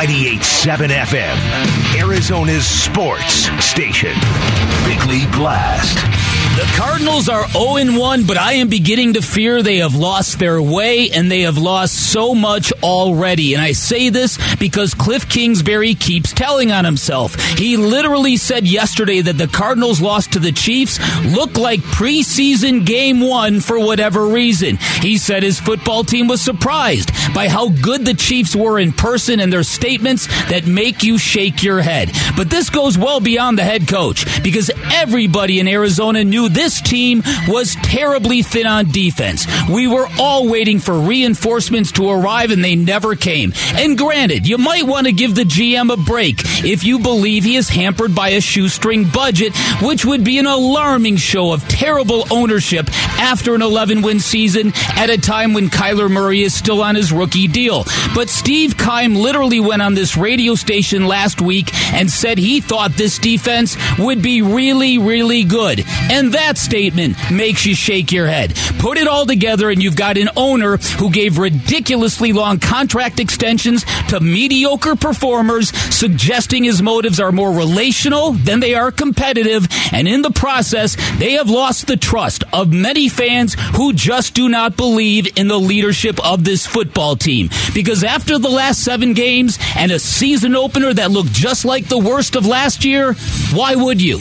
98.7 FM, Arizona's sports station. Bickley Blast. The Cardinals are 0 1, but I am beginning to fear they have lost their way and they have lost so much already. And I say this because Cliff Kingsbury keeps telling on himself. He literally said yesterday that the Cardinals lost to the Chiefs looked like preseason game one for whatever reason. He said his football team was surprised by how good the Chiefs were in person and their statements that make you shake your head. But this goes well beyond the head coach because everybody in Arizona knew this team was terribly thin on defense. We were all waiting for reinforcements to arrive and they never came. And granted, you might want to give the GM a break if you believe he is hampered by a shoestring budget, which would be an alarming show of terrible ownership after an 11 win season at a time when Kyler Murray is still on his rookie deal. But Steve Keim literally went on this radio station last week and said he thought this defense would be really, really good. And that statement makes you shake your head. Put it all together, and you've got an owner who gave ridiculously long contract extensions to mediocre performers, suggesting his motives are more relational than they are competitive. And in the process, they have lost the trust of many fans who just do not believe in the leadership of this football team. Because after the last seven games and a season opener that looked just like the worst of last year, why would you?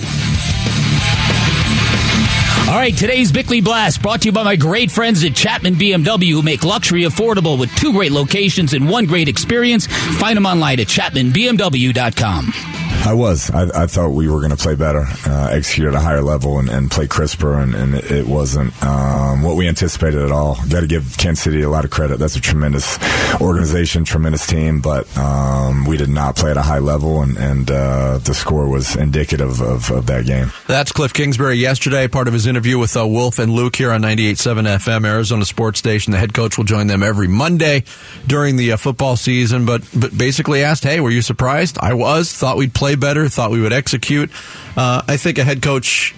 All right, today's Bickley Blast brought to you by my great friends at Chapman BMW who make luxury affordable with two great locations and one great experience. Find them online at chapmanbmw.com. I was. I, I thought we were going to play better, uh, execute at a higher level, and, and play crisper, and, and it, wasn't um, what we anticipated at all. Got to give Kansas City a lot of credit. That's a tremendous organization, tremendous team, but um, we did not play at a high level, and, and uh, the score was indicative of, of, that game. That's Cliff Kingsbury yesterday, part of his interview with uh, Wolf and Luke here on 98.7 FM, Arizona Sports Station. The head coach will join them every Monday during the uh, football season, but, but basically asked, hey, were you surprised? I was. Thought we'd play better, thought we would execute. Uh, I think a head coach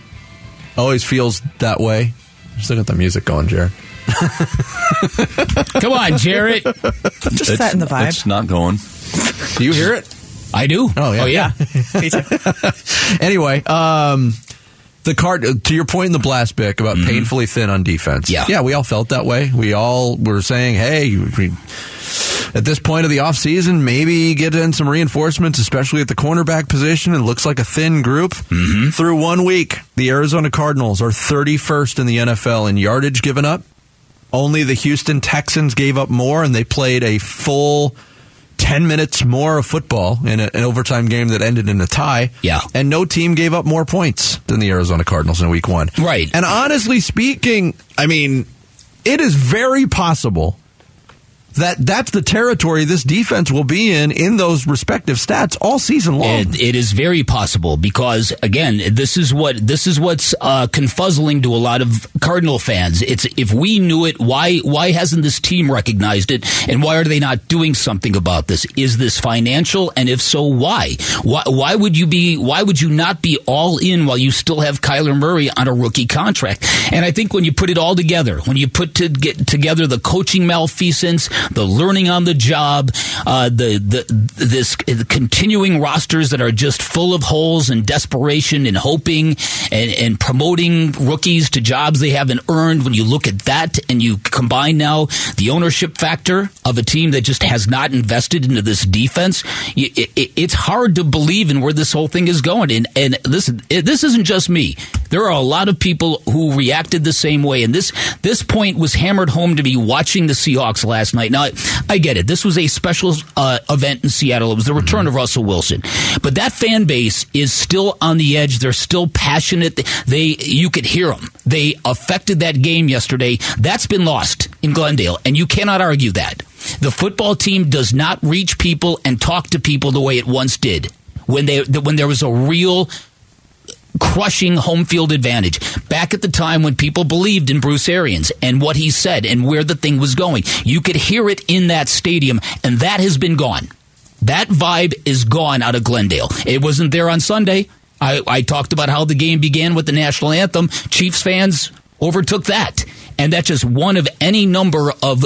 always feels that way. Just look at the music going, Jared. Come on, Jarrett. Just setting the vibe. It's not going. Do you hear it? I do. Oh yeah. Oh yeah. Me anyway, um, the card to your point in the blast pick about mm-hmm. painfully thin on defense. Yeah. Yeah, we all felt that way. We all were saying, "Hey, we, at this point of the offseason, maybe get in some reinforcements, especially at the cornerback position. It looks like a thin group. Mm-hmm. Through one week, the Arizona Cardinals are 31st in the NFL in yardage given up. Only the Houston Texans gave up more, and they played a full 10 minutes more of football in a, an overtime game that ended in a tie. Yeah. And no team gave up more points than the Arizona Cardinals in week one. Right. And honestly speaking, I mean, it is very possible that that's the territory this defense will be in in those respective stats all season long. it, it is very possible because again, this is what this is what's uh, confuzzling to a lot of Cardinal fans. It's if we knew it, why why hasn't this team recognized it, and why are they not doing something about this? Is this financial, and if so, why? Why why would you be why would you not be all in while you still have Kyler Murray on a rookie contract? And I think when you put it all together, when you put to get together the coaching malfeasance the learning on the job, uh, the the this the continuing rosters that are just full of holes and desperation and hoping and, and promoting rookies to jobs they haven't earned. When you look at that and you combine now the ownership factor of a team that just has not invested into this defense, it, it, it's hard to believe in where this whole thing is going. And and listen, this isn't just me. There are a lot of people who reacted the same way, and this this point was hammered home to me watching the Seahawks last night. Now, I get it. This was a special uh, event in Seattle. It was the return of Russell Wilson, but that fan base is still on the edge. They're still passionate. They you could hear them. They affected that game yesterday. That's been lost in Glendale, and you cannot argue that. The football team does not reach people and talk to people the way it once did when they when there was a real crushing home field advantage back at the time when people believed in Bruce Arians and what he said and where the thing was going. You could hear it in that stadium, and that has been gone. That vibe is gone out of Glendale. It wasn't there on Sunday. I, I talked about how the game began with the national anthem. Chiefs fans overtook that. And that's just one of any number of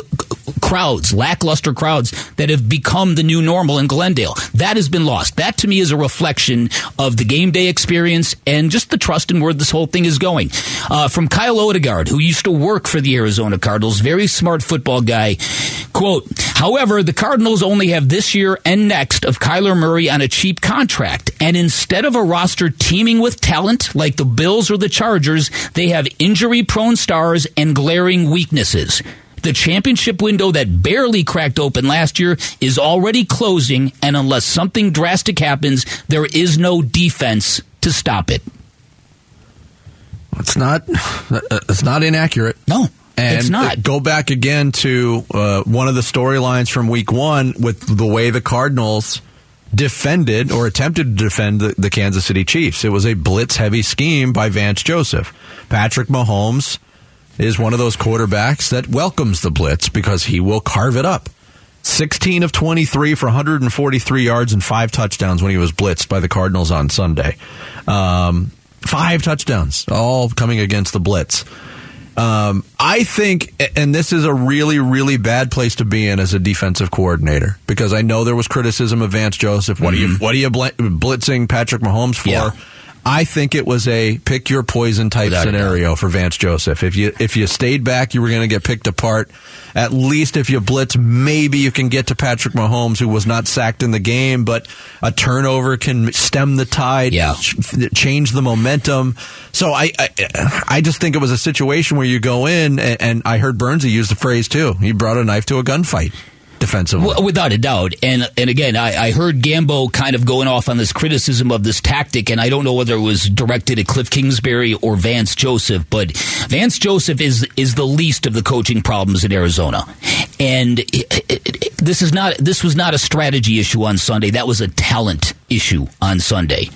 crowds, lackluster crowds that have become the new normal in Glendale. That has been lost. That to me is a reflection of the game day experience and just the trust in where this whole thing is going. Uh, from Kyle Odegard, who used to work for the Arizona Cardinals, very smart football guy. Quote, however, the Cardinals only have this year and next of Kyler Murray on a cheap contract. And instead of a roster teeming with talent like the Bills or the Chargers, they have injury prone stars and glaring weaknesses. The championship window that barely cracked open last year is already closing, and unless something drastic happens, there is no defense to stop it. It's not. It's not inaccurate. No. And it's not. Go back again to uh, one of the storylines from week one with the way the Cardinals defended or attempted to defend the, the Kansas City Chiefs. It was a blitz heavy scheme by Vance Joseph. Patrick Mahomes is one of those quarterbacks that welcomes the blitz because he will carve it up. 16 of 23 for 143 yards and five touchdowns when he was blitzed by the Cardinals on Sunday. Um, five touchdowns, all coming against the blitz. Um, I think, and this is a really, really bad place to be in as a defensive coordinator because I know there was criticism of Vance Joseph. What mm-hmm. are you, what are you blitzing Patrick Mahomes for? Yeah. I think it was a pick your poison type Without scenario for Vance Joseph. If you if you stayed back, you were going to get picked apart. At least if you blitz, maybe you can get to Patrick Mahomes, who was not sacked in the game, but a turnover can stem the tide, yeah. change the momentum. So I, I, I just think it was a situation where you go in, and, and I heard Bernsey use the phrase too. He brought a knife to a gunfight defensively. Well, without a doubt. And and again, I, I, heard Gambo kind of going off on this criticism of this tactic, and I don't know whether it was directed at Cliff Kingsbury or Vance Joseph, but Vance Joseph is is the least of the coaching problems in Arizona. And it, it, it, this is not this was not a strategy issue on Sunday. That was a talent issue on Sunday.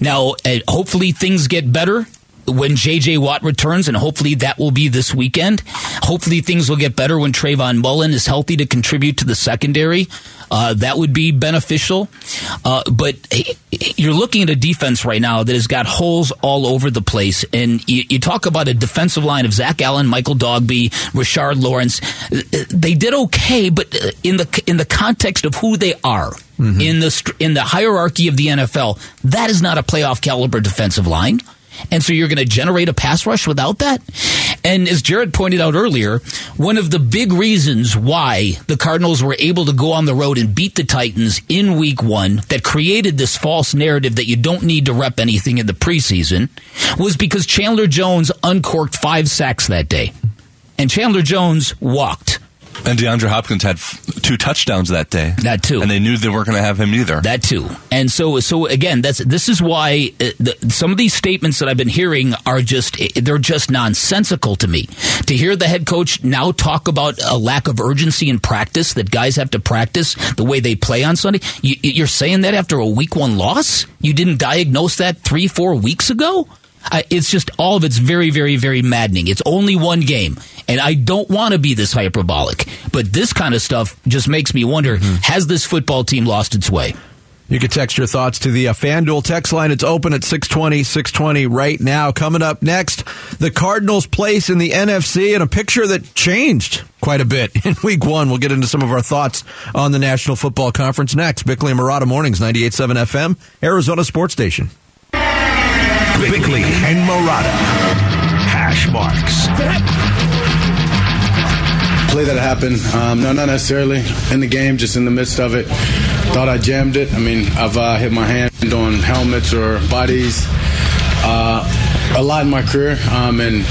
Now, hopefully things get better when J.J. Watt returns, and hopefully that will be this weekend. Hopefully things will get better when Trayvon Mullen is healthy to contribute to the secondary. Uh, that would be beneficial. Uh, but you're looking at a defense right now that has got holes all over the place. And you, you talk about a defensive line of Zach Allen, Michael Dogbe, Rashard Lawrence. They did okay, but in the in the context of who they are. Mm-hmm. In the in the hierarchy of the NFL, that is not a playoff caliber defensive line. And so you're going to generate a pass rush without that? And as Jared pointed out earlier, one of the big reasons why the Cardinals were able to go on the road and beat the Titans in week one that created this false narrative that you don't need to rep anything in the preseason was because Chandler Jones uncorked five sacks that day. And Chandler Jones walked. And DeAndre Hopkins had f- two touchdowns that day. That too, and they knew they weren't going to have him either. That too, and so so again, that's this is why uh, the, some of these statements that I've been hearing are just they're just nonsensical to me. To hear the head coach now talk about a lack of urgency in practice that guys have to practice the way they play on Sunday, you, you're saying that after a week one loss, you didn't diagnose that three four weeks ago. I, it's just all of it's very, very, very maddening. It's only one game, and I don't want to be this hyperbolic, but this kind of stuff just makes me wonder: mm-hmm. Has this football team lost its way? You can text your thoughts to the uh, FanDuel text line. It's open at 620, 620 right now. Coming up next, the Cardinals' place in the NFC and a picture that changed quite a bit in week one. We'll get into some of our thoughts on the National Football Conference next. Bickley and Marotta Mornings, 98.7 FM, Arizona Sports Station. Bickley and Marotta. Hash marks. Play that happened. Um, no, not necessarily in the game, just in the midst of it. Thought I jammed it. I mean, I've uh, hit my hand on helmets or bodies uh, a lot in my career, um, and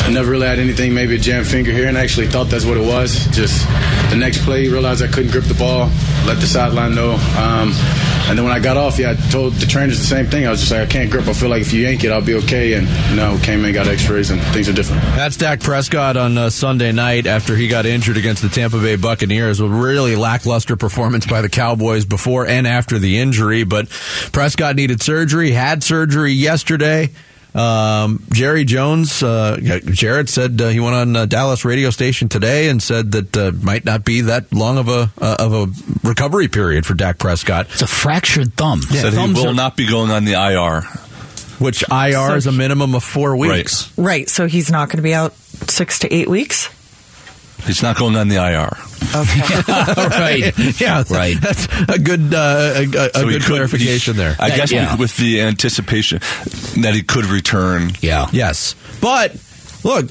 I never really had anything, maybe a jam finger here, and I actually thought that's what it was. Just the next play, realized I couldn't grip the ball, let the sideline know. Um, and then when I got off, yeah, I told the trainers the same thing. I was just like, I can't grip. I feel like if you yank it, I'll be okay. And know, came in, got X-rays, and things are different. That's Dak Prescott on uh, Sunday night after he got injured against the Tampa Bay Buccaneers. A really lackluster performance by the Cowboys before and after the injury. But Prescott needed surgery, had surgery yesterday. Um, Jerry Jones, uh, Jared said uh, he went on a Dallas radio station today and said that uh, might not be that long of a uh, of a recovery period for Dak Prescott. It's a fractured thumb. Yeah, said he will are- not be going on the IR. Which IR so, is a minimum of four weeks. Right. right. So he's not going to be out six to eight weeks. He's not going on the IR. right. yeah, Right. That's a good uh, a, a, a So good could- clarification he- there. I That- guess yeah. with the anticipation that he could return. Yeah. Yes, but look.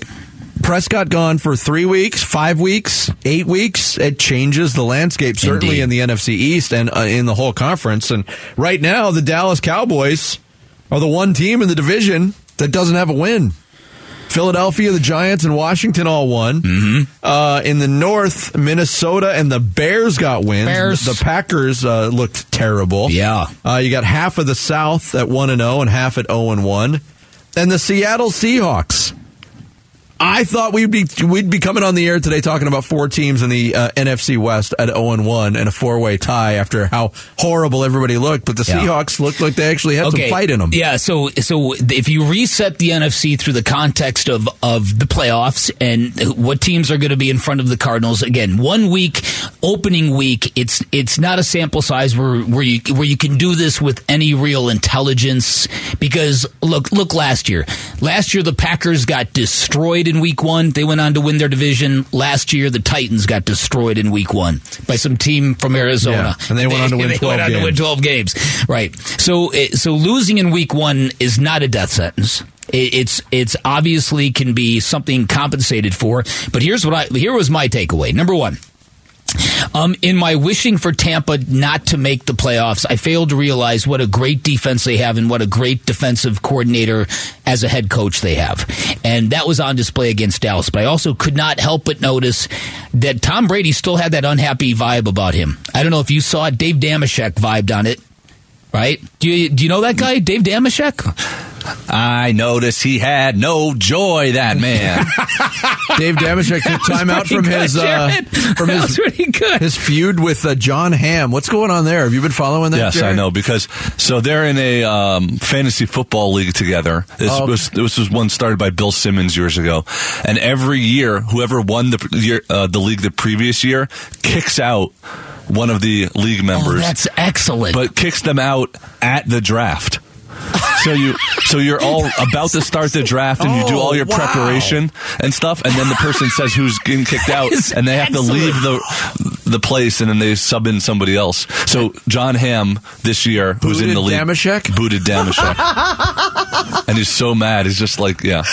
Prescott gone for three weeks, five weeks, eight weeks. It changes the landscape, certainly Indeed. in the NFC East and uh, in the whole conference. And right now, the Dallas Cowboys are the one team in the division that doesn't have a win. Philadelphia, the Giants, and Washington all won. Mm-hmm. Uh, in the North, Minnesota and the Bears got wins. Bears. The Packers uh, looked terrible. Yeah. Uh, you got half of the South at one and zero, and half at zero and one, and the Seattle Seahawks. I thought we'd be we'd be coming on the air today talking about four teams in the uh, NFC West at zero and one and a four way tie after how horrible everybody looked, but the Yeah. Seahawks looked like they actually had some fight in them. Yeah, so so if you reset the NFC through the context of of the playoffs and what teams are going to be in front of the Cardinals again, one week opening week, it's it's not a sample size where where you where you can do this with any real intelligence because look look last year. Last year the Packers got destroyed in week 1. They went on to win their division. Last year the Titans got destroyed in week 1 by some team from Arizona. Yeah, and they went on to win they 12 went on to win games. 12 games. Right. So eh, so losing in week 1 is not a death sentence. It's it's obviously can be something compensated for, but here's what I here was my takeaway. Number 1. Um, in my wishing for Tampa not to make the playoffs, I failed to realize what a great defense they have and what a great defensive coordinator as a head coach they have. And that was on display against Dallas. But I also could not help but notice that Tom Brady still had that unhappy vibe about him. I don't know if you saw it. Dave Dameshek vibed on it. Right? Do you, do you know that guy, Dave Dameshek? I noticed he had no joy, that man. Dave Dameshek took time out from Pretty his uh, from that his pretty good. his feud with uh, Jon Hamm. What's going on there? Have you been following that? yes, I know because so they're in a um, fantasy football league together. This Oh. was this was one started by Bill Simmons years ago, and every year whoever won the year, uh, the league the previous year kicks out one of the league Oh, members. that's excellent. but kicks them out at the draft. So you, so you're all about to start the draft, and you do all your Oh, wow. preparation and stuff, and then the person says who's getting kicked out, and they have to leave the the place, and then they sub in somebody else. So Jon Hamm this year, who's in the league, Dameshek? booted Dameshek, and he's so mad. He's just like, yeah,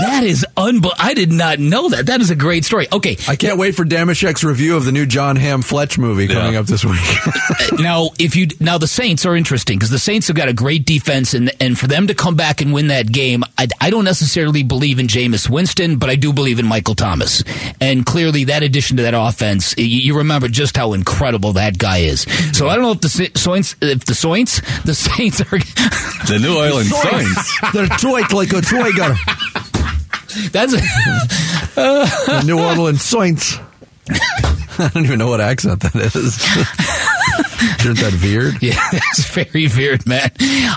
that is unbelievable. I did not know that. That is a great story. Okay. I can't wait for Dameshek's review of the new Jon Hamm Fletch movie coming Yeah. up this week. now if you now the Saints are interesting because the Saints have got a great defense and and for them to come back and win that game, I, I don't necessarily believe in Jameis Winston, but I do believe in Michael Thomas. And clearly, that addition to that offense, you, you remember just how incredible that guy is. So I don't know if the Saints, if the Saints, the Saints are. the New Orleans Saints. They're twig like a twigger. That's The New Orleans Saints. I don't even know what accent that is. Isn't that weird? Yeah, that's very weird, man.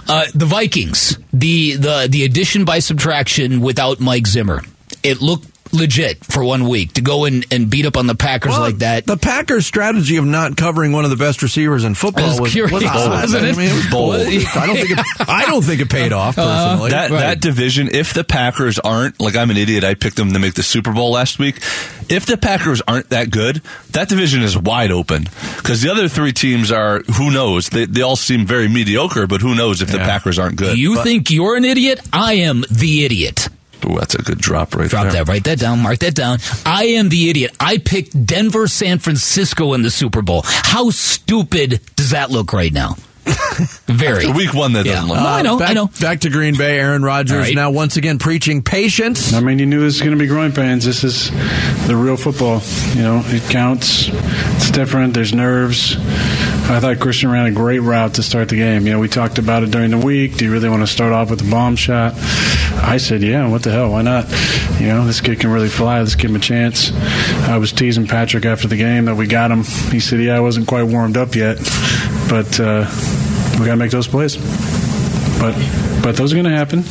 Uh, the Vikings, the the the addition by subtraction without Mike Zimmer, it looked legit for one week to go in and beat up on the Packers Well, like that. The Packers' strategy of not covering one of the best receivers in football was was, curious, was odd. wasn't I mean, it was bold. I don't think it, I don't think it paid off uh-huh. personally. That Right. that division, if the Packers aren't like I'm an idiot, I picked them to make the Super Bowl last week. If the Packers aren't that good, that division is wide open because the other three teams are who knows. They they all seem very mediocre, but who knows if the Packers aren't good? you think you're an idiot? I am the idiot. Ooh, that's a good drop right Drop there. Drop that, write that down, mark that down. I am the idiot. I picked Denver, San Francisco in the Super Bowl. How stupid does that look right now? Very. Week one, that Yeah. doesn't look. No, I know, back, I know. Back to Green Bay. Aaron Rodgers All right. now once again preaching patience. I mean, you knew it was going to be growing pains. This is the real football. You know, it counts. It's different. There's nerves. I thought Christian ran a great route to start the game. You know, we talked about it during the week. Do you really want to start off with a bomb shot? I said, yeah, what the hell? Why not? You know, this kid can really fly. Let's give him a chance. I was teasing Patrick after the game that we got him. He said, yeah, I wasn't quite warmed up yet, but uh, we got to make those plays but but those are going to happen.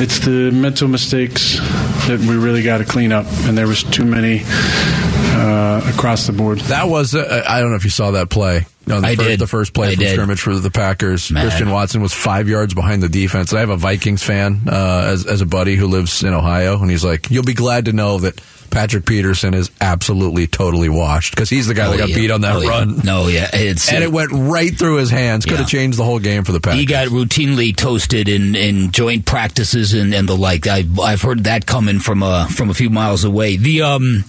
It's the mental mistakes that we really got to clean up, and there was too many uh, across the board. That was uh, I don't know if you saw that play. No, the I first, did. The first play I from did. scrimmage for the Packers. Man. Christian Watson was five yards behind the defense. I have a Vikings fan uh, as as a buddy who lives in Ohio, and he's like, "You'll be glad to know that." Patrick Peterson is absolutely totally washed because he's the guy Oh, that got yeah. beat on that Oh, yeah. run. No, yeah, it's And it went right through his hands. Could have changed the whole game for the Packers. He got routinely toasted in, in joint practices and, and the like. I, I've heard that coming from a from a few miles away. The um,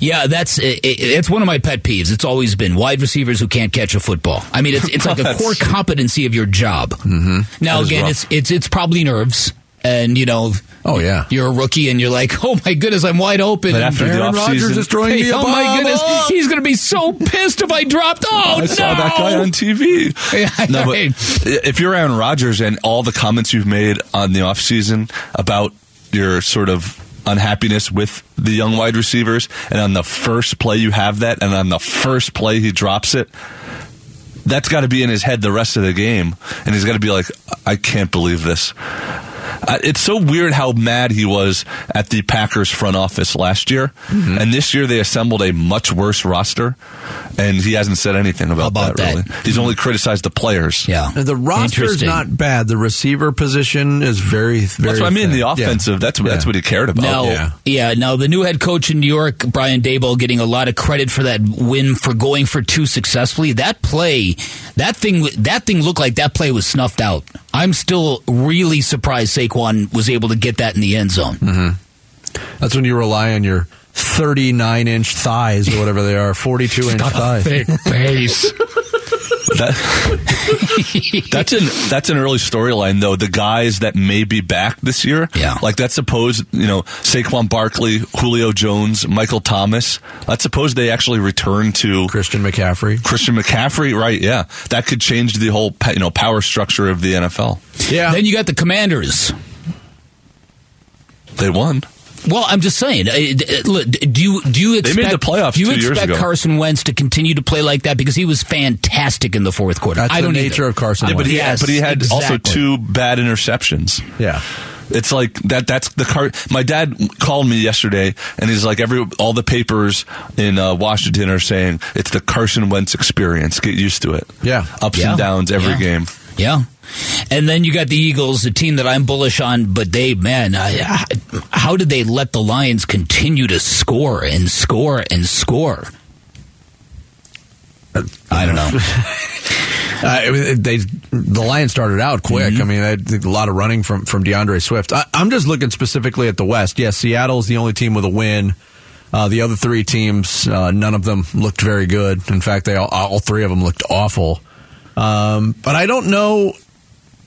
yeah, that's it, it- it's one of my pet peeves. It's always been wide receivers who can't catch a football. I mean, it's it's like a core competency of your job. Mm-hmm. Now again, rough. it's it's it's probably nerves, and you know. Oh, yeah. you're a rookie, and you're like, "Oh my goodness, I'm wide open." But after Aaron Rodgers is throwing me. Oh my goodness, he's going to be so pissed if I dropped. Oh I no! saw that guy on TV. Yeah, no, but if you're Aaron Rodgers and all the comments you've made on the offseason about your sort of unhappiness with the young wide receivers, and on the first play you have that, and on the first play he drops it, that's got to be in his head the rest of the game, and he's got to be like, I can't believe this. Uh, it's so weird how mad he was at the Packers front office last year, Mm-hmm. and this year they assembled a much worse roster, and he hasn't said anything about, About that. that. Really, he's only criticized the players. Yeah, And the roster is not bad. The receiver position is very, very. That's what I mean. thin. The offensive. That's Yeah. that's what he cared about. Now, yeah. yeah. Now the new head coach in New York, Brian Daboll, getting a lot of credit for that win for going for two successfully. That play, that thing, that thing looked like that play was snuffed out. I'm still really surprised Saquon was able to get that in the end zone. Mm-hmm. That's when you rely on your 39 inch thighs or whatever they are, 42 inch thighs. Thick base. That- that's an that's an early storyline though. The guys that may be back this year, Yeah. like that's supposed you know Saquon Barkley, Julio Jones, Michael Thomas. Let's suppose they actually return to Christian McCaffrey. Christian McCaffrey, right? Yeah, that could change the whole you know power structure of the NFL. Yeah. then you got the Commanders. They won. Well, I'm just saying. uh, d- uh, look, Do you do you expect They expect made the playoffs Do you two years expect ago. Carson Wentz to continue to play like that because he was fantastic in the fourth quarter? That's I the don't nature either. of Carson Yeah, but he Yes, but he had also two bad interceptions. Yeah. It's like that. That's the car. My dad called me yesterday, and he's like, every all the papers in uh, Washington are saying it's the Carson Wentz experience. Get used to it. Yeah. ups Yeah. and downs every Yeah. game. Yeah. And then you got the Eagles, the team that I'm bullish on, but they, man, I, I- how did they let the Lions continue to score and score and score? I don't know. Uh, they the Lions started out quick. I mean, they had a lot of running from from D'Andre Swift. I, I'm just looking specifically at the West. Yes, Seattle's the only team with a win. Uh, the other three teams, uh, none of them looked very good. In fact, they all, all three of them looked awful. Um, but I don't know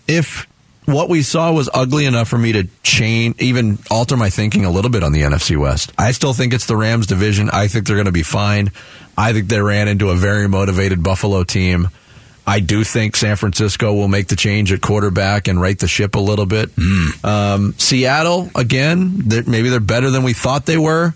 if what we saw was ugly enough for me to change, even alter my thinking a little bit on the NFC West. I still think it's the Rams division. I think they're going to be fine. I think they ran into a very motivated Buffalo team. I do think San Francisco will make the change at quarterback and right the ship a little bit. Um, Seattle, again, they're, maybe they're better than we thought they were.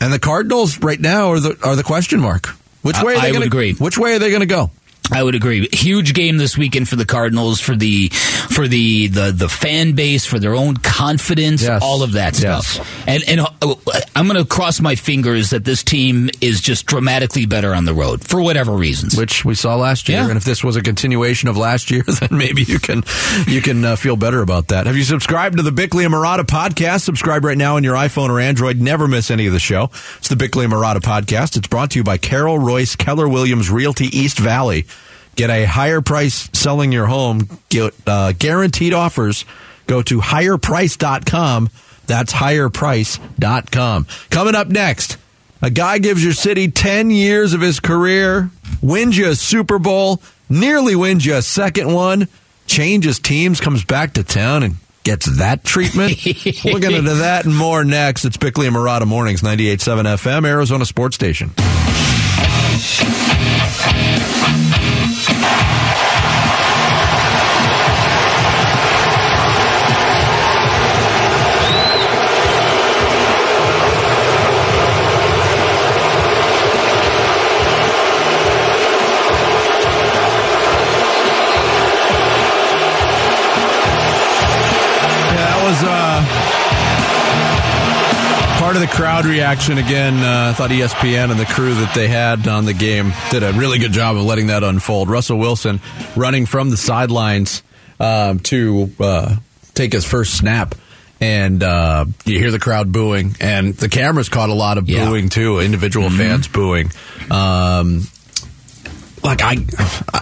And the Cardinals right now are the are the question mark. Which way are I- they would going agree. Which way are they going to go? I would agree. Huge game this weekend for the Cardinals, for the for the the, the fan base, for their own confidence, Yes. all of that Yes. stuff. And and uh, I'm going to cross my fingers that this team is just dramatically better on the road for whatever reasons. which we saw last year. Yeah. And if this was a continuation of last year, then maybe you can you can uh, feel better about that. Have you subscribed to the Bickley and Marotta podcast? Subscribe right now on your iPhone or Android. Never miss any of the show. It's the Bickley and Marotta podcast. It's brought to you by Carol Royce Keller Williams Realty East Valley. Get a higher price selling your home. Get uh, guaranteed offers. Go to higherprice.com. That's higherprice.com. Coming up next. A guy gives your city 10 years of his career, wins you a Super Bowl, nearly wins you a second one, changes teams, comes back to town and gets that treatment. we'll get into that and more next. It's Bickley and Marotta Mornings, 98.7 FM, Arizona Sports Station. Yeah, part of the crowd reaction again. Uh, I thought ESPN and the crew that they had on the game did a really good job of letting that unfold. Russell Wilson running from the sidelines um, to uh, take his first snap. and uh, you hear the crowd booing, and the cameras caught a lot of Yeah. booing too, individual fans booing. Um, like I,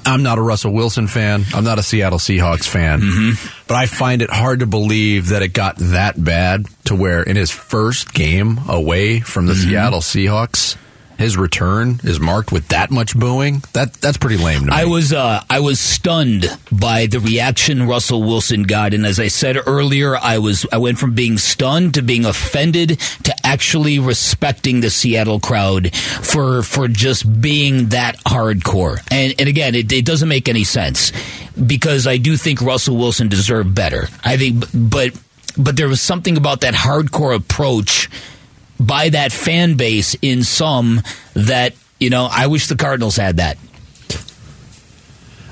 I'm not a Russell Wilson fan. I'm not a Seattle Seahawks fan, mm-hmm. but I find it hard to believe that it got that bad to where in his first game away from the mm-hmm. Seattle Seahawks, his return is marked with that much booing. That that's pretty lame. I was uh, I was stunned by the reaction Russell Wilson got, and as I said earlier, I was I went from being stunned to being offended to actually respecting the Seattle crowd for for just being that hardcore. And and again, it, it doesn't make any sense because I do think Russell Wilson deserved better. I think, but but there was something about that hardcore approach by that fan base in some that you know I wish the Cardinals had that.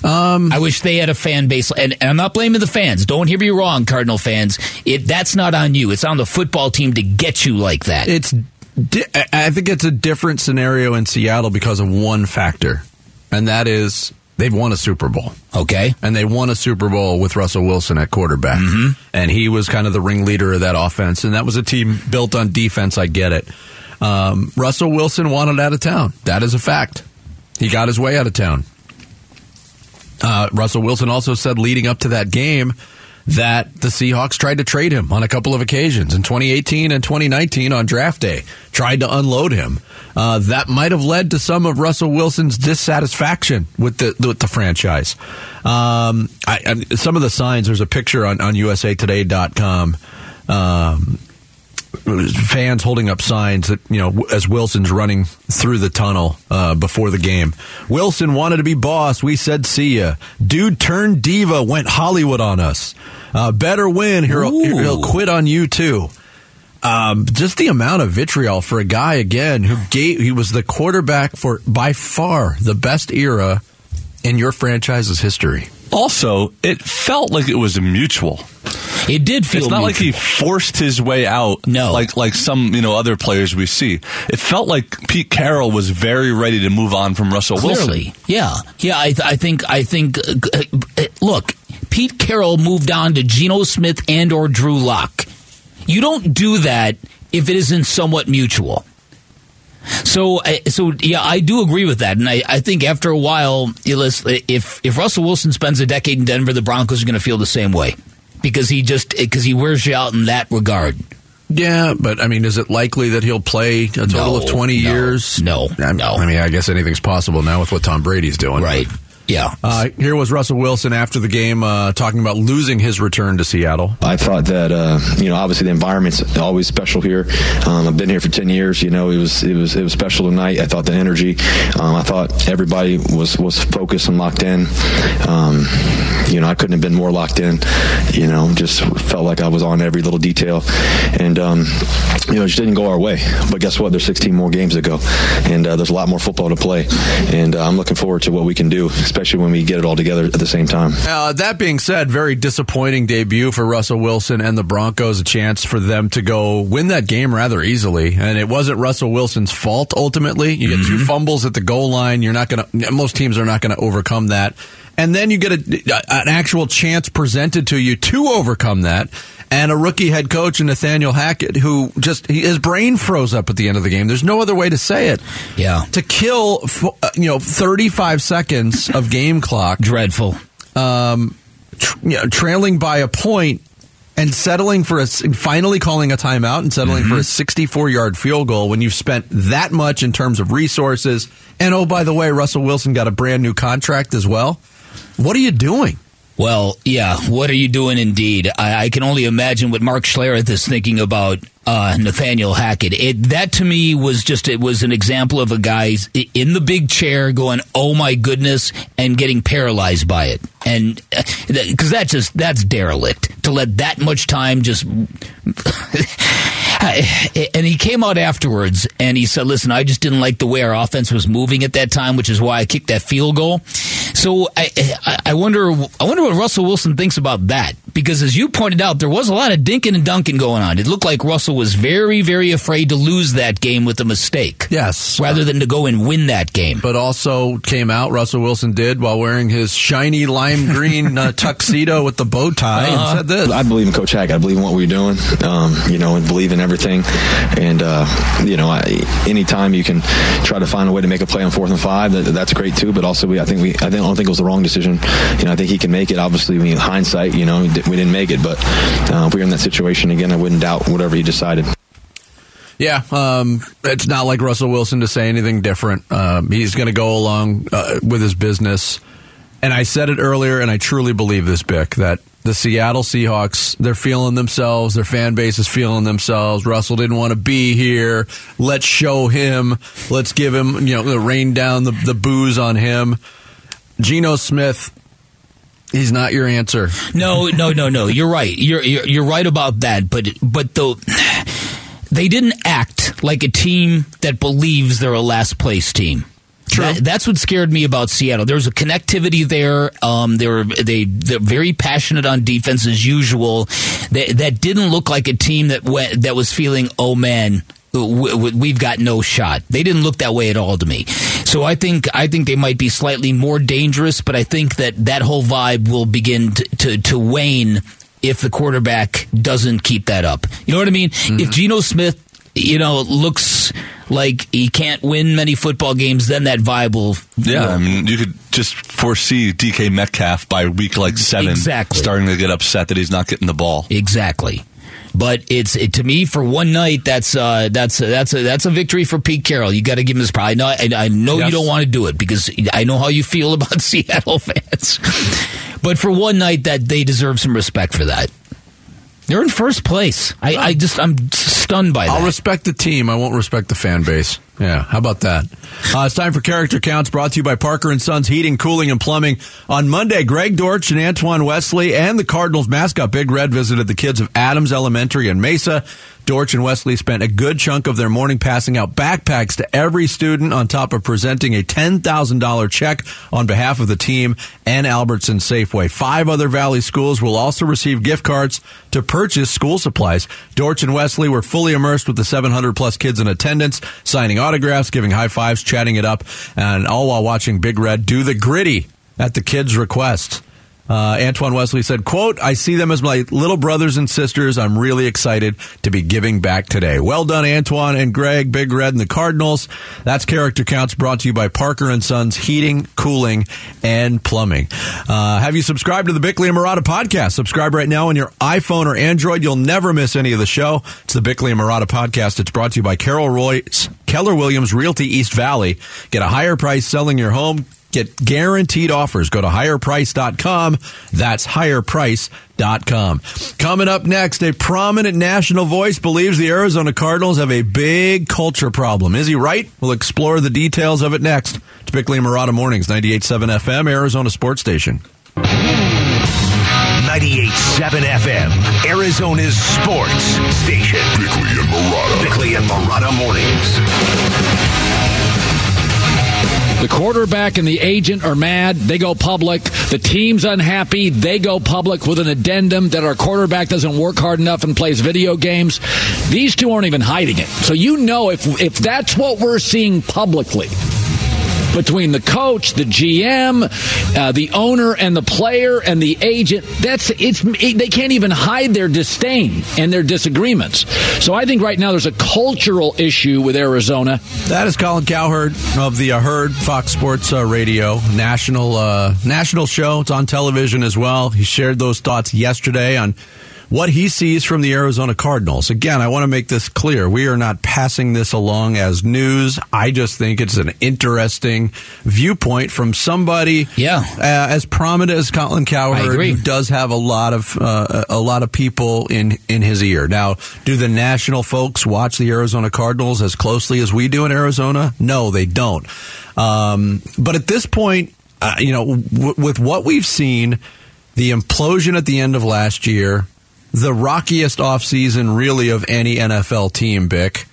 Um, I wish they had a fan base, and, and I'm not blaming the fans. Don't hear me wrong, Cardinal fans. It that's not on you. It's on the football team to get you like that. it's di- I I think it's a different scenario in Seattle because of one factor, and that is they've won a Super Bowl. okay, and they won a Super Bowl with Russell Wilson at quarterback. And he was kind of the ringleader of that offense. And that was a team built on defense. I get it. Um, Russell Wilson wanted out of town. That is a fact. He got his way out of town. Uh, Russell Wilson also said leading up to that game that the Seahawks tried to trade him on a couple of occasions in 2018 and 2019 on draft day, tried to unload him. Uh, that might have led to some of Russell Wilson's dissatisfaction with the with the franchise. Um, I, and some of the signs. There's a picture on on USAToday.com. Um, fans holding up signs that you know as Wilson's running through the tunnel uh, before the game. Wilson wanted to be boss. We said see ya. Dude turned diva. Went Hollywood on us. Uh, better win. He'll, he'll quit on you too. Um, just the amount of vitriol for a guy again who gave he was the quarterback for by far the best era in your franchise's history. Also, it felt like it was mutual. it did feel. It's not like he forced his way out. No. like like some you know other players we see. It felt like Pete Carroll was very ready to move on from Russell clearly, Wilson. yeah, yeah. I, th- I think I think. Uh, uh, uh, look, Pete Carroll moved on to Geno Smith and or Drew Lock. You don't do that if it isn't somewhat mutual. So, so yeah, I do agree with that, and I, I think after a while, listen, if if Russell Wilson spends a decade in Denver, the Broncos are going to feel the same way because he just because he wears you out in that regard. Yeah, but I mean, is it likely that he'll play a total No, of twenty no, years? no, I, no. I mean, I guess anything's possible now with what Tom Brady's doing. Right? Yeah. Uh, here was Russell Wilson after the game uh, talking about losing his return to Seattle. I thought that uh, you know obviously the environment's always special here. Um, I've been here for ten years. You know it was it was it was special tonight. I thought the energy. Um, I thought everybody was was focused and locked in. Um, you know I couldn't have been more locked in. You know just felt like I was on every little detail, and um, you know it just didn't go our way. But guess what? There's 16 more games to go, and uh, there's a lot more football to play. And uh, I'm looking forward to what we can do, especially when we get it all together at the same time. Uh, that being said, very disappointing debut for Russell Wilson and the Broncos. A chance for them to go win that game rather easily, and it wasn't Russell Wilson's fault. Ultimately, you get two fumbles at the goal line. You're not going to. Most teams are not going to overcome that, and then you get a, an actual chance presented to you to overcome that. And a rookie head coach, Nathaniel Hackett, who just he, his brain froze up at the end of the game. There's no other way to say it. Yeah. To kill, uh, you know, 35 seconds of game clock Dreadful. um, tr- you know, trailing by a point and settling for a finally calling a timeout and settling for a 64 yard field goal when you've spent that much in terms of resources. And oh, by the way, Russell Wilson got a brand new contract as well. What are you doing? Well, yeah. What are you doing? Indeed, I, I can only imagine what Mark Schlereth is thinking about uh, Nathaniel Hackett. It, that to me was just it was an example of a guy in the big chair going, "Oh my goodness," and getting paralyzed by it, and because that just that's derelict to let that much time just. and he came out afterwards and he said, "Listen, I just didn't like the way our offense was moving at that time, which is why I kicked that field goal." So I, I, I wonder, I wonder what Russell Wilson thinks about that because as you pointed out, there was a lot of dinking and dunking going on. It looked like Russell was very, very afraid to lose that game with a mistake. Yes. Rather than to go and win that game. But also came out, Russell Wilson did, while wearing his shiny lime green uh, tuxedo with the bow tie Uh-huh. and said this. I believe in Coach Hack. I believe in what we're doing, um, you know, and believe in everything. And, uh, you know, I, anytime you can try to find a way to make a play on fourth and five, that, that's great too. But also, we, I think we, I don't think it was the wrong decision. You know, I think he can make it. Obviously, I mean, hindsight, you know, we we didn't make it. But uh, if we were in that situation again, I wouldn't doubt whatever he decided. Yeah, um, it's not like Russell Wilson to say anything different. Um, he's going to go along uh, with his business. And I said it earlier, and I truly believe this, Bick, that the Seattle Seahawks, they're feeling themselves. Their fan base is feeling themselves. Russell didn't want to be here. Let's show him. Let's give him, you know, rain down the, the booze on him. Geno Smith, he's not your answer. No, no, no, no. You're right. You're you're, you're right about that. But but the they didn't act like a team that believes they're a last place team. That- that's what scared me about Seattle. There was a connectivity there. Um, they were they they're very passionate on defense as usual. That that didn't look like a team that went, that was feeling oh man. We've got no shot. They didn't look that way at all to me. So I think I think they might be slightly more dangerous, but I think that that whole vibe will begin to, to, to wane if the quarterback doesn't keep that up. You know what I mean? If Geno Smith, you know, looks like he can't win many football games, then that vibe will. Yeah, will- I mean, you could just foresee DK Metcalf by week like seven Exactly. starting to get upset that he's not getting the ball. Exactly. But it's it, to me for one night. That's uh, that's that's a that's a victory for Pete Carroll. You got to give him his pride. I know, I, I know Yes. you don't want to do it because I know how you feel about Seattle fans. but for one night, that they deserve some respect for that. They're in first place. I, I just I'm stunned by that. I'll respect the team. I won't respect the fan base. Yeah, how about that? Uh, it's time for Character Counts, brought to you by Parker and Sons Heating, Cooling, and Plumbing. On Monday, Greg Dortch and Antoine Wesley and the Cardinals mascot Big Red visited the kids of Adams Elementary in Mesa. Dortch and Wesley spent a good chunk of their morning passing out backpacks to every student on top of presenting a $10,000 check on behalf of the team and Albertson Safeway. Five other Valley schools will also receive gift cards to purchase school supplies. Dortch and Wesley were fully immersed with the 700 plus kids in attendance, signing autographs, giving high fives, chatting it up, and all while watching Big Red do the gritty at the kids' request. Uh, Antoine Wesley said, quote, I see them as my little brothers and sisters. I'm really excited to be giving back today. Well done, Antoine and Greg, Big Red and the Cardinals. That's Character Counts brought to you by Parker and Sons Heating, Cooling, and Plumbing. Uh, have you subscribed to the Bickley and Marotta podcast? Subscribe right now on your iPhone or Android. You'll never miss any of the show. It's the Bickley and Marotta podcast. It's brought to you by Carol Royce, Keller Williams Realty East Valley. Get a higher price selling your home. Get guaranteed offers. Go to higherprice.com. That's higherprice.com. Coming up next, a prominent national voice believes the Arizona Cardinals have a big culture problem. Is he right? We'll explore the details of it next. It's Bickley and Marotta Mornings, 98.7 FM, Arizona Sports Station. 98.7 FM, Arizona's sports station. Bickley and Marotta. Bickley and Marotta mornings. The quarterback and the agent are mad. They go public. The team's unhappy. They go public with an addendum that our quarterback doesn't work hard enough and plays video games. These two aren't even hiding it. So you know if if that's what we're seeing publicly between the coach, the GM, uh, the owner, and the player and the agent. That's it's it, they can't even hide their disdain and their disagreements. So I think right now there's a cultural issue with Arizona. That is Colin Cowherd of the uh, Herd Fox Sports uh, Radio national uh, national show. It's on television as well. He shared those thoughts yesterday on what he sees from the Arizona Cardinals. Again, I want to make this clear. We are not passing this along as news. I just think it's an interesting viewpoint from somebody Yeah. uh, as prominent as Colin Cowherd, who does have a lot of uh, a lot of people in in his ear. Now, do the national folks watch the Arizona Cardinals as closely as we do in Arizona? No, they don't. Um, but at this point, uh, you know, w- with what we've seen, the implosion at the end of last year, the rockiest offseason really of any NFL team, Bick.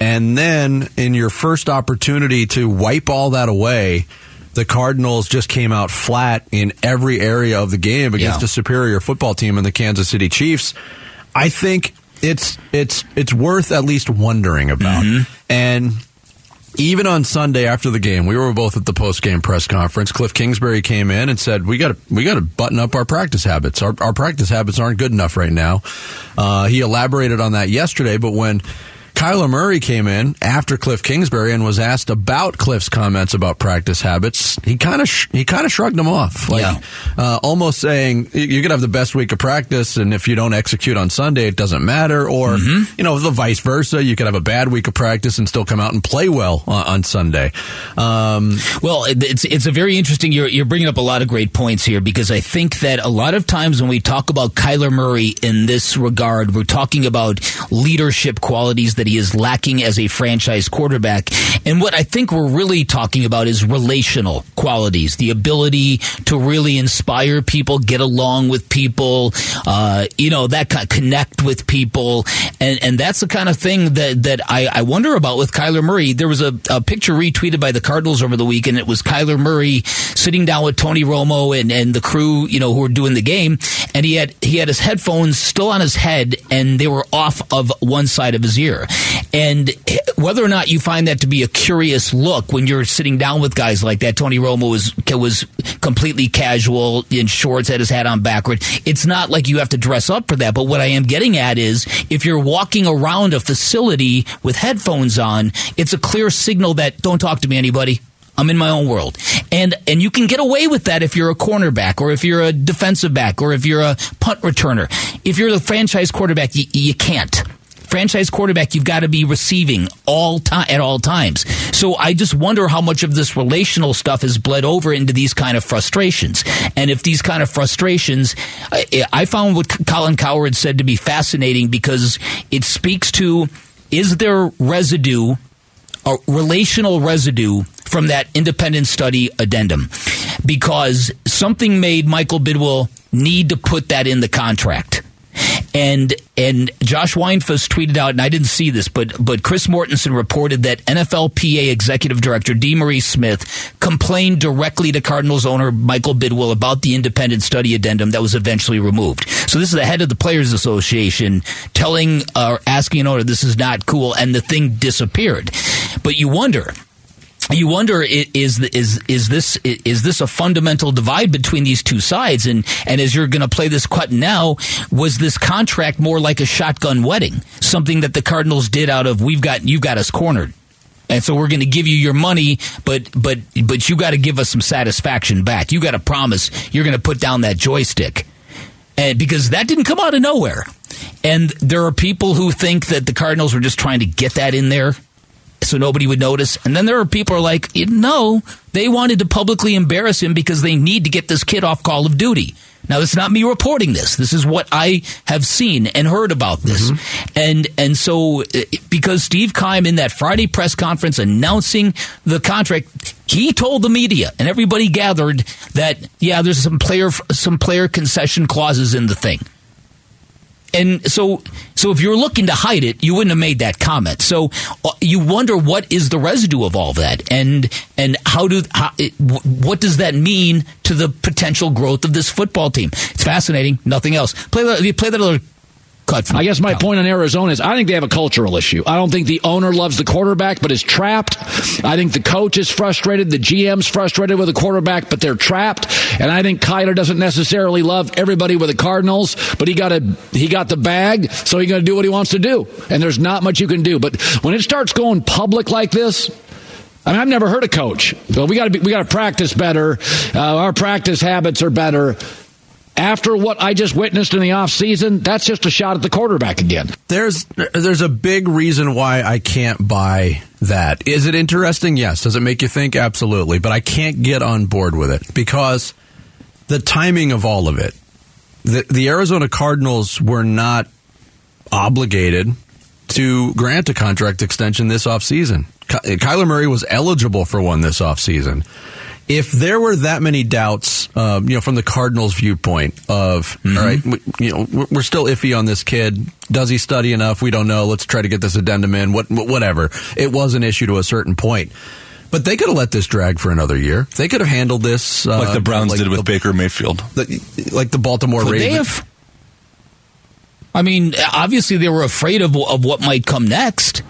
And then in your first opportunity to wipe all that away, the Cardinals just came out flat in every area of the game against Yeah. a superior football team in the Kansas City Chiefs. I think it's it's it's worth at least wondering about. Mm-hmm. And even on Sunday after the game, we were both at the post game press conference. Cliff Kingsbury came in and said, "We got to we got to button up our practice habits. Our, our practice habits aren't good enough right now." Uh, he elaborated on that yesterday, but when Kyler Murray came in after Cliff Kingsbury and was asked about Cliff's comments about practice habits, he kind of sh- he kind of shrugged them off, like Yeah. uh, almost saying, "You could have the best week of practice, and if you don't execute on Sunday, it doesn't matter." Or you know, the vice versa, you could have a bad week of practice and still come out and play well on, on Sunday. Um, Well, it's it's a very interesting. You're you're bringing up a lot of great points here because I think that a lot of times when we talk about Kyler Murray in this regard, we're talking about leadership qualities that he is lacking as a franchise quarterback. And what I think we're really talking about is relational qualities, the ability to really inspire people, get along with people, uh, you know, that kind connect with people, and and that's the kind of thing that that I, I wonder about with Kyler Murray. There was a, a picture retweeted by the Cardinals over the weekend. It was Kyler Murray sitting down with Tony Romo and, and the crew, you know, who were doing the game, and he had he had his headphones still on his head, and they were off of one side of his ear. And whether or not you find that to be a curious look when you're sitting down with guys like that, Tony Romo was was completely casual in shorts, had his hat on backward. It's not like you have to dress up for that. But what I am getting at is if you're walking around a facility with headphones on, it's a clear signal that don't talk to me, anybody. I'm in my own world. And and you can get away with that if you're a cornerback or if you're a defensive back or if you're a punt returner. If you're the franchise quarterback, you, you can't. Franchise quarterback, you've got to be receiving all time at all times. So I just wonder how much of this relational stuff has bled over into these kind of frustrations, and if these kind of frustrations, I, I found what Colin Cowherd said to be fascinating because it speaks to is there residue a relational residue from that independent study addendum because something made Michael Bidwill need to put that in the contract. And and Josh Weinfuss tweeted out, and I didn't see this, but but Chris Mortensen reported that NFLPA Executive Director DeMaurice Smith complained directly to Cardinals owner Michael Bidwill about the independent study addendum that was eventually removed. So this is the head of the Players Association telling or asking an owner this is not cool, and the thing disappeared. But you wonder you wonder is is is this is this a fundamental divide between these two sides? And and as you're going to play this cut now was this contract more like a shotgun wedding? Something that the Cardinals did out of we've got you've got us cornered. And so we're going to give you your money but but but you got to give us some satisfaction back. You got to promise you're going to put down that joystick. And because that didn't come out of nowhere. And there are people who think that the Cardinals were just trying to get that in there so nobody would notice. And then there are people who are like, no, they wanted to publicly embarrass him because they need to get this kid off Call of Duty. Now, it's not me reporting this. This is what I have seen and heard about this. And and so uh, because Steve Keim in that Friday press conference announcing the contract, he told the media and everybody gathered that yeah, there's some player some player concession clauses in the thing. And so, so if you're looking to hide it, you wouldn't have made that comment. So uh, you wonder what is the residue of all that, and and how do how, it, wh- what does that mean to the potential growth of this football team? It's fascinating. Nothing else. Play that. Play that other cut. From I guess my point on Arizona is I think they have a cultural issue. I don't think the owner loves the quarterback but is trapped. I think the coach is frustrated. The GM's frustrated with the quarterback, but they're trapped. And I think Kyler doesn't necessarily love everybody with the Cardinals, but he got a he got the bag, so he's going to do what he wants to do. And there's not much you can do. But when it starts going public like this, I mean, I've never heard a coach. Well, we got to we got to practice better. Uh, our practice habits are better. After what I just witnessed in the offseason, that's just a shot at the quarterback again. There's there's a big reason why I can't buy that. Is it interesting? Yes. Does it make you think? Absolutely. But I can't get on board with it because the timing of all of it. The, the Arizona Cardinals were not obligated to grant a contract extension this offseason. Ky- Kyler Murray was eligible for one this offseason. If there were that many doubts, um, you know, from the Cardinals' viewpoint of, all right, we, you know, we're- we're still iffy on this kid. Does he study enough? We don't know. Let's try to get this addendum in. What, whatever. It was an issue to a certain point. But they could have let this drag for another year. They could have handled this uh, like the Browns did with the, Baker Mayfield. The, like the Baltimore Could Ravens. they have? I mean, obviously they were afraid of of what might come next.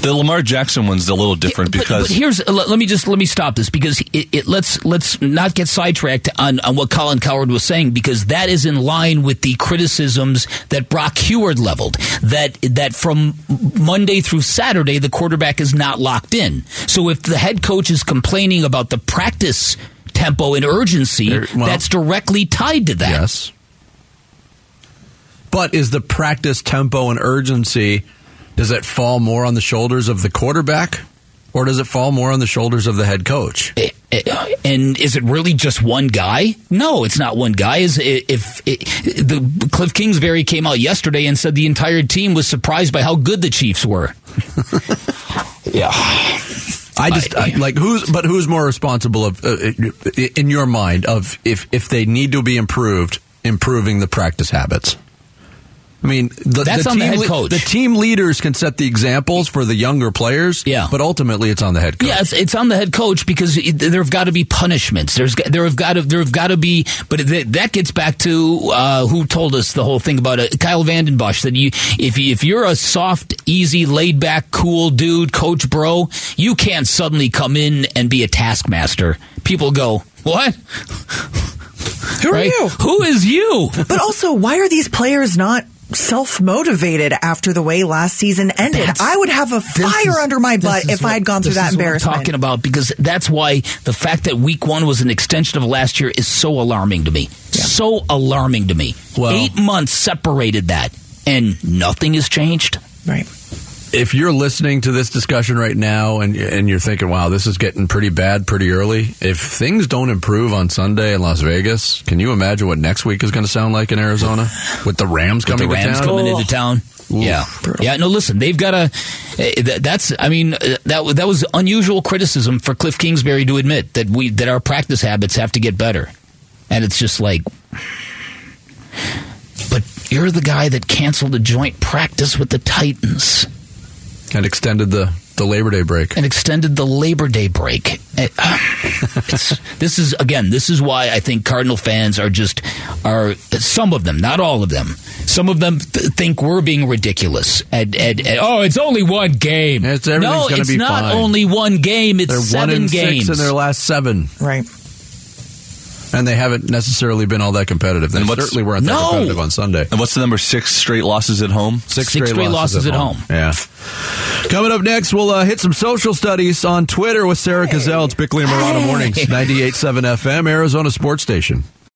The Lamar Jackson one's a little different But- because but here's let, let me just let me stop this because it, it let's let's not get sidetracked on, on what Colin Cowherd was saying because that is in line with the criticisms that Brock Huard leveled that that from Monday through Saturday the quarterback is not locked in. So if the head coach is complaining about the practice tempo and urgency, There- well- that's directly tied to that. Yes. But is the practice tempo and urgency does it fall more on the shoulders of the quarterback or does it fall more on the shoulders of the head coach? Eh, eh And is it really just one guy? No, it's not one guy. Is eh, if, if the Cliff Kingsbury came out yesterday and said the entire team was surprised by how good the Chiefs were. yeah. I just I, like who's but who's more responsible of uh, in your mind of if if they need to be improved improving the practice habits. I mean, the, That's the on the team head le- The team leaders can set the examples for the younger players. Yeah. but ultimately, it's on the head coach. Yeah, it's, it's on the head coach because it, there have got to be punishments. There's there have got to there have got to be, but it, that gets back to uh, who told us the whole thing about it. Kyle Vanden Bosch that you if you, if you're a soft, easy, laid back, cool dude, coach bro, you can't suddenly come in and be a taskmaster. People go, what? Who are Right? you? Who is you? But also, why are these players not self motivated after the way last season ended? That's- I would have a fire is- under my butt if I had gone through that what embarrassment. talking about because that's why the fact that week one was an extension of last year is so alarming to me. So alarming to me. Well- Eight months separated that, and nothing has changed. Right. If you're listening to this discussion right now and and you're thinking, "Wow, this is getting pretty bad pretty early," if things don't improve on Sunday in Las Vegas, can you imagine what next week is going to sound like in Arizona with the Rams With coming the Rams to town? coming into town. yeah, yeah. No, listen, they've got to. That's. I mean, uh, that that was unusual criticism for Cliff Kingsbury to admit that we that our practice habits have to get better, and it's just like. But you're the guy that canceled a joint practice with the Titans and extended the the Labor Day break. and extended the Labor Day break. Uh, it's- this is again. This is why I think Cardinal fans are just are some of them, not all of them. Some of them th- think we're being ridiculous. And, and, and- oh, it's only one game. It's- everything's no, gonna it's be not fine. only one game. It's They're seven one in games. six in their last seven, Right. And they haven't necessarily been all that competitive. They And what's- certainly weren't that No. competitive on Sunday. and what's the number six straight losses at home? Six, Six straight losses at home. Yeah. Coming up next, we'll uh, hit some social studies on Twitter with Sarah Gazelle. It's Bickley and Marotta Mornings, 98.7 FM, Arizona Sports Station.